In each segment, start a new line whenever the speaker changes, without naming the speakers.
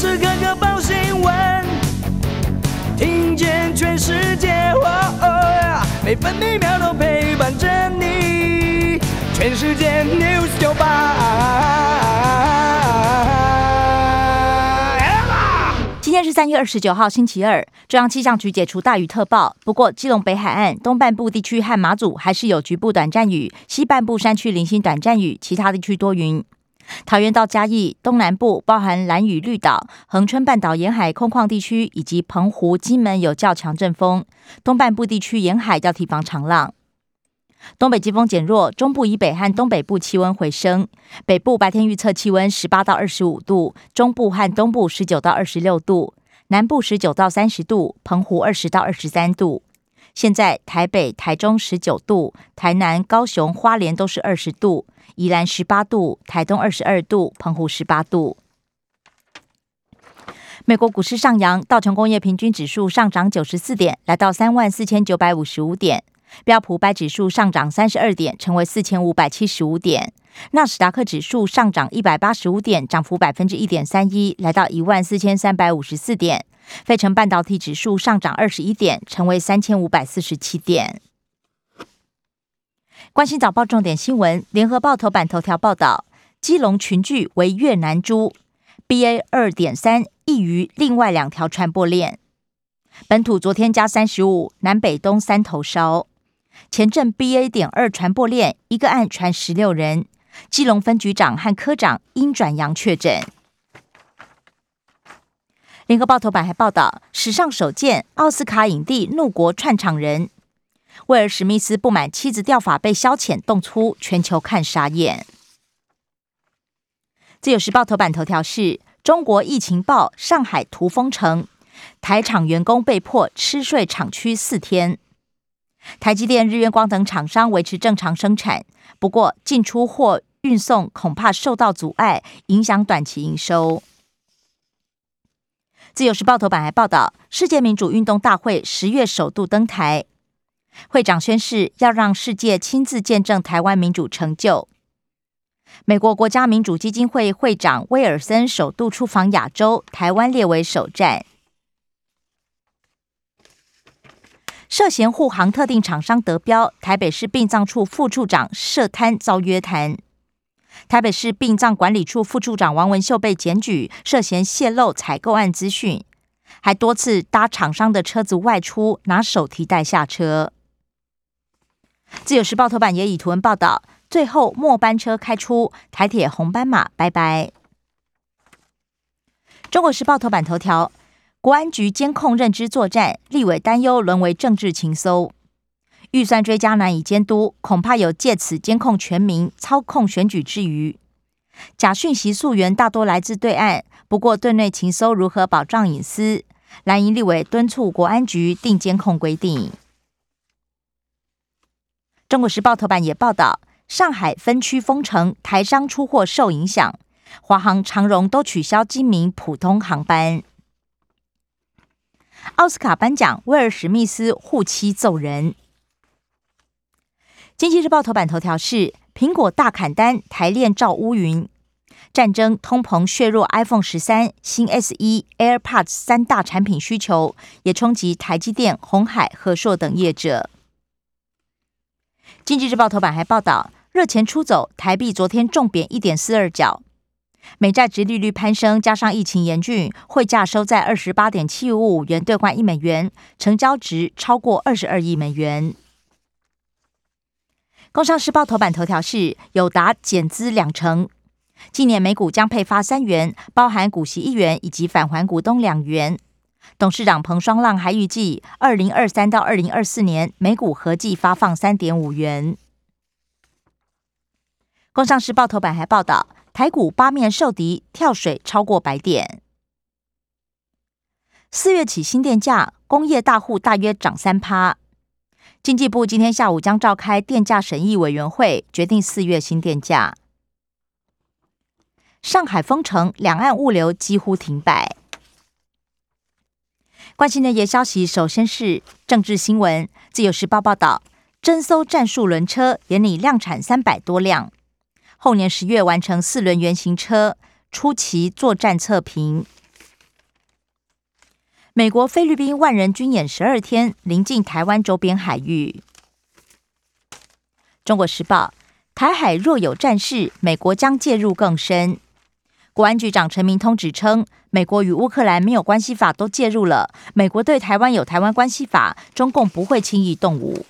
时刻刻报新闻，听见全世界，每分每秒都陪伴着你。全世界 news 九八。
今天是三月二十九号，星期二。中央气象局解除大雨特报，不过基隆北海岸东半部地区和马祖还是有局部短暂雨，西半部山区零星短暂雨，其他地区多云。桃园到嘉义东南部，包含蓝屿、绿岛、恒春半岛沿海空旷地区，以及澎湖、金门有较强阵风。东半部地区沿海要提防长浪。东北季风减弱，中部以北和东北部气温回升。北部白天预测气温十八到二十五度，中部和东部十九到二十六度，南部十九到三十度，澎湖二十到二十三度。现在台北、台中十九度，台南、高雄、花莲都是二十度，宜兰十八度，台东二十二度，澎湖十八度。美国股市上扬，道琼工业平均指数上涨九十四点，来到三万四千九百五十五点。标普百指数上涨三十二点，成为四千五百七十五点。纳斯达克指数上涨一百八十五点，涨幅百分之一点三一，来到一万四千三百五十四点。费城半导体指数上涨二十一点，成为三千五百四十七点。关心早报重点新闻，联合报头版头条报道：基隆群聚为越南猪，BA 二点三异于另外两条传播链。本土昨天加三十五，南北东三头烧。前阵 BA. 点二传播链，一个案传十六人，基隆分局长和科长因转阳确诊。联合报头版还报道，史上首见奥斯卡影帝怒国串场人，威尔史密斯不满妻子钓法被消遣动粗，全球看傻眼。自由时报头版头条是中国疫情报，上海屠封城，台厂员工被迫吃睡厂区四天。台积电、日月光等厂商维持正常生产，不过进出货运送恐怕受到阻碍，影响短期营收。自由时报头版还报道，世界民主运动大会十月首度登台，会长宣誓要让世界亲自见证台湾民主成就。美国国家民主基金会会长威尔森首度出访亚洲，台湾列为首站。涉嫌护航特定厂商得标，台北市殡葬处副处长涉贪遭约谈。台北市殡葬管理处副处长王文秀被检举涉嫌泄露采购案资讯，还多次搭厂商的车子外出拿手提袋下车。自由时报头版也以图文报道，最后末班车开出，台铁红斑马拜拜。中国时报头版头条。国安局监控认知作战，立委担忧沦为政治情搜，预算追加难以监督，恐怕有借此监控全民、操控选举之余。假讯息溯源大多来自对岸，不过对内情搜如何保障隐私？蓝营立委敦促国安局定监控规定。中国时报头版也报道，上海分区封城，台商出货受影响，华航、长荣都取消今明普通航班。奥斯卡颁奖，威尔史密斯护妻揍人。经济日报头版头条是：苹果大砍单，台链罩乌云。战争、通膨削弱 iPhone 十三、新 S 一、AirPods 三大产品需求，也冲击台积电、红海、和硕等业者。经济日报头版还报道，热钱出走，台币昨天重贬一点四二角。美债值利率攀升，加上疫情严峻，汇价收在二十八点七五五元兑换一美元，成交值超过二十二亿美元。工商时报头版头条是友达减资两成，今年每股将配发三元，包含股息一元以及返还股东两元。董事长彭双浪还预计，二零二三到二零二四年每股合计发放三点五元。工商时报头版还报道。台股八面受敌，跳水超过百点。四月起新电价，工业大户大约涨三趴。经济部今天下午将召开电价审议委员会，决定四月新电价。上海封城，两岸物流几乎停摆。关心的夜消息，首先是政治新闻。自由时报报道，征收战术轮车，眼里量产三百多辆。后年十月完成四轮原型车初期作战测评。美国、菲律宾万人军演十二天，临近台湾周边海域。中国时报：台海若有战事，美国将介入更深。国安局长陈明通指称，美国与乌克兰没有关系法都介入了，美国对台湾有台湾关系法，中共不会轻易动武。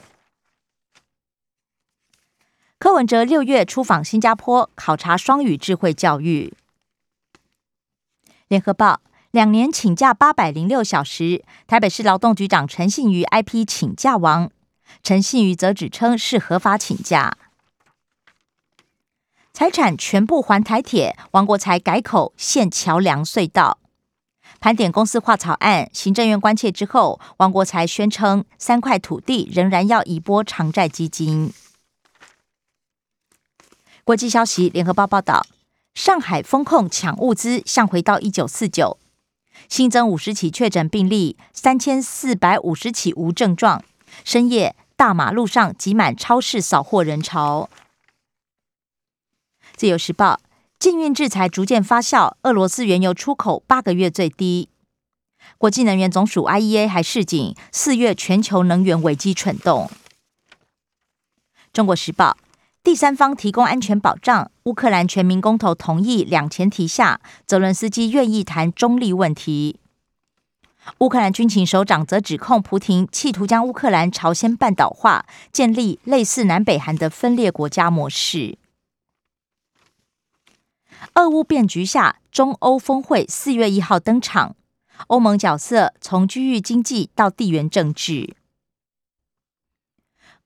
柯文哲六月出访新加坡，考察双语智慧教育。联合报两年请假八百零六小时，台北市劳动局长陈信瑜 IP 请假王，陈信瑜则指称是合法请假。财产全部还台铁，王国才改口限桥梁隧道，盘点公司化草案，行政院关切之后，王国才宣称三块土地仍然要移拨偿债基金。国际消息，联合报报道，上海封控抢物资，像回到一九四九，新增五十起确诊病例，三千四百五十起无症状。深夜大马路上挤满超市扫货人潮。自由时报，禁运制裁逐渐发酵，俄罗斯原油出口八个月最低。国际能源总署 IEA 还示警，四月全球能源危机蠢动。中国时报，第三方提供安全保障，乌克兰全民公投同意两前提下，泽伦斯基愿意谈中立问题。乌克兰军情首长则指控普廷企图将乌克兰朝鲜半岛化，建立类似南北韩的分裂国家模式。俄乌变局下，中欧峰会四月一号登场。欧盟角色从区域经济到地缘政治。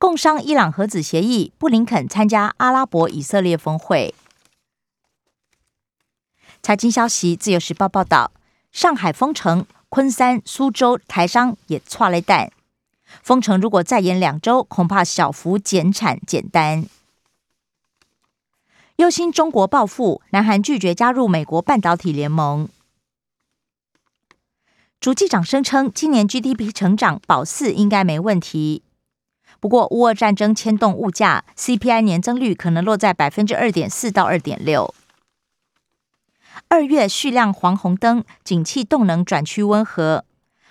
共商伊朗核子协议，布林肯参加阿拉伯以色列峰会。财经消息，自由时报报道：上海封城，昆山、苏州台商也错了蛋。封城如果再延两周，恐怕小幅减产减单。忧心中国报复，南韩拒绝加入美国半导体联盟。主机长声称，今年 GDP 成长保四应该没问题。不过，乌俄战争牵动物价，CPI 年增率可能落在百分之二点四到二点六。二月续亮黄红灯，景气动能转趋温和，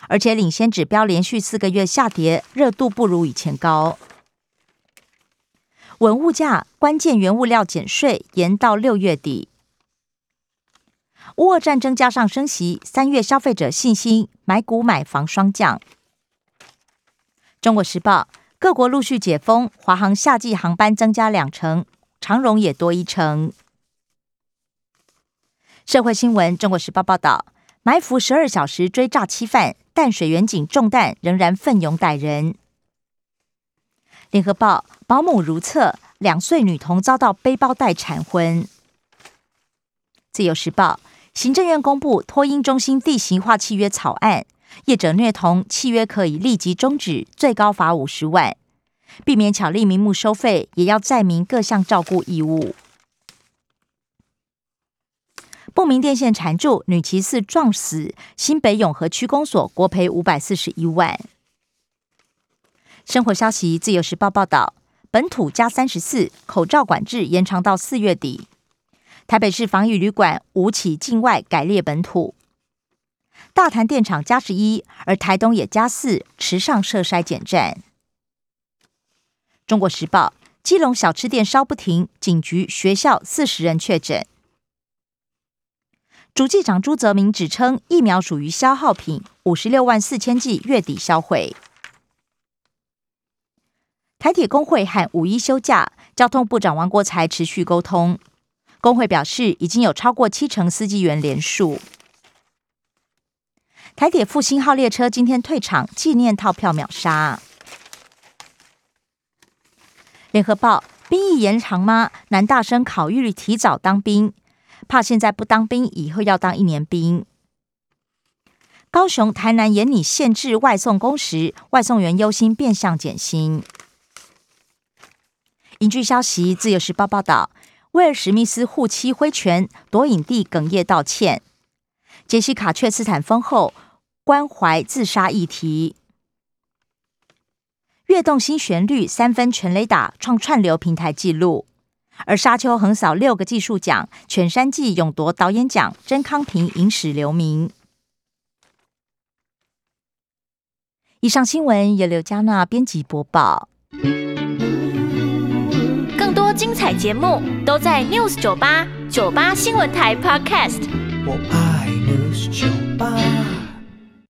而且领先指标连续四个月下跌，热度不如以前高。稳物价，关键原物料减税延到六月底。乌俄战争加上升息，三月消费者信心买股买房双降。中国时报，各国陆续解封，华航夏季航班增加两成，长荣也多一成。社会新闻，中国时报报道，埋伏十二小时追诈欺犯，淡水远警中弹，仍然奋勇逮人。联合报保姆如厕，两岁女童遭到背包带缠婚。自由时报行政院公布托婴中心地形化契约草案，业者虐童契约可以立即终止，最高罚五十万，避免巧立名目收费，也要载明各项照顾义务。不明电线缠住女骑士撞死，新北永和区公所国赔五百四十一万。生活消息，自由时报报道，本土加三十四，口罩管制延长到四月底。台北市防疫旅馆五起境外改列本土，大潭电厂加十一，而台东也加四，池上设筛检站。中国时报，基隆小吃店烧不停，警局、学校四十人确诊。主计长朱泽明指称，疫苗属于消耗品，五十六万四千剂月底销毁。台铁工会喊五一休假，交通部长王国才持续沟通。工会表示，已经有超过七成司机员联署。台铁复兴号列车今天退场，纪念套票秒杀。联合报：兵役延长吗？男大生考虑提早当兵，怕现在不当兵，以后要当一年兵。高雄、台南严拟限制外送工时，外送员忧心变相减薪。根据消息，《自由时报》报道，威尔史密斯护妻挥拳夺影帝哽咽道歉。杰西卡却斯坦丰后关怀自杀议题。跃动新旋律三分全雷打创串流平台纪录。而沙丘横扫六个技术奖，全山记勇夺导演奖，甄康平影史留名。以上新闻由刘嘉娜编辑播报。
更多精彩节目都在 News 九八九八新闻台 Podcast。
我爱 News 酒吧。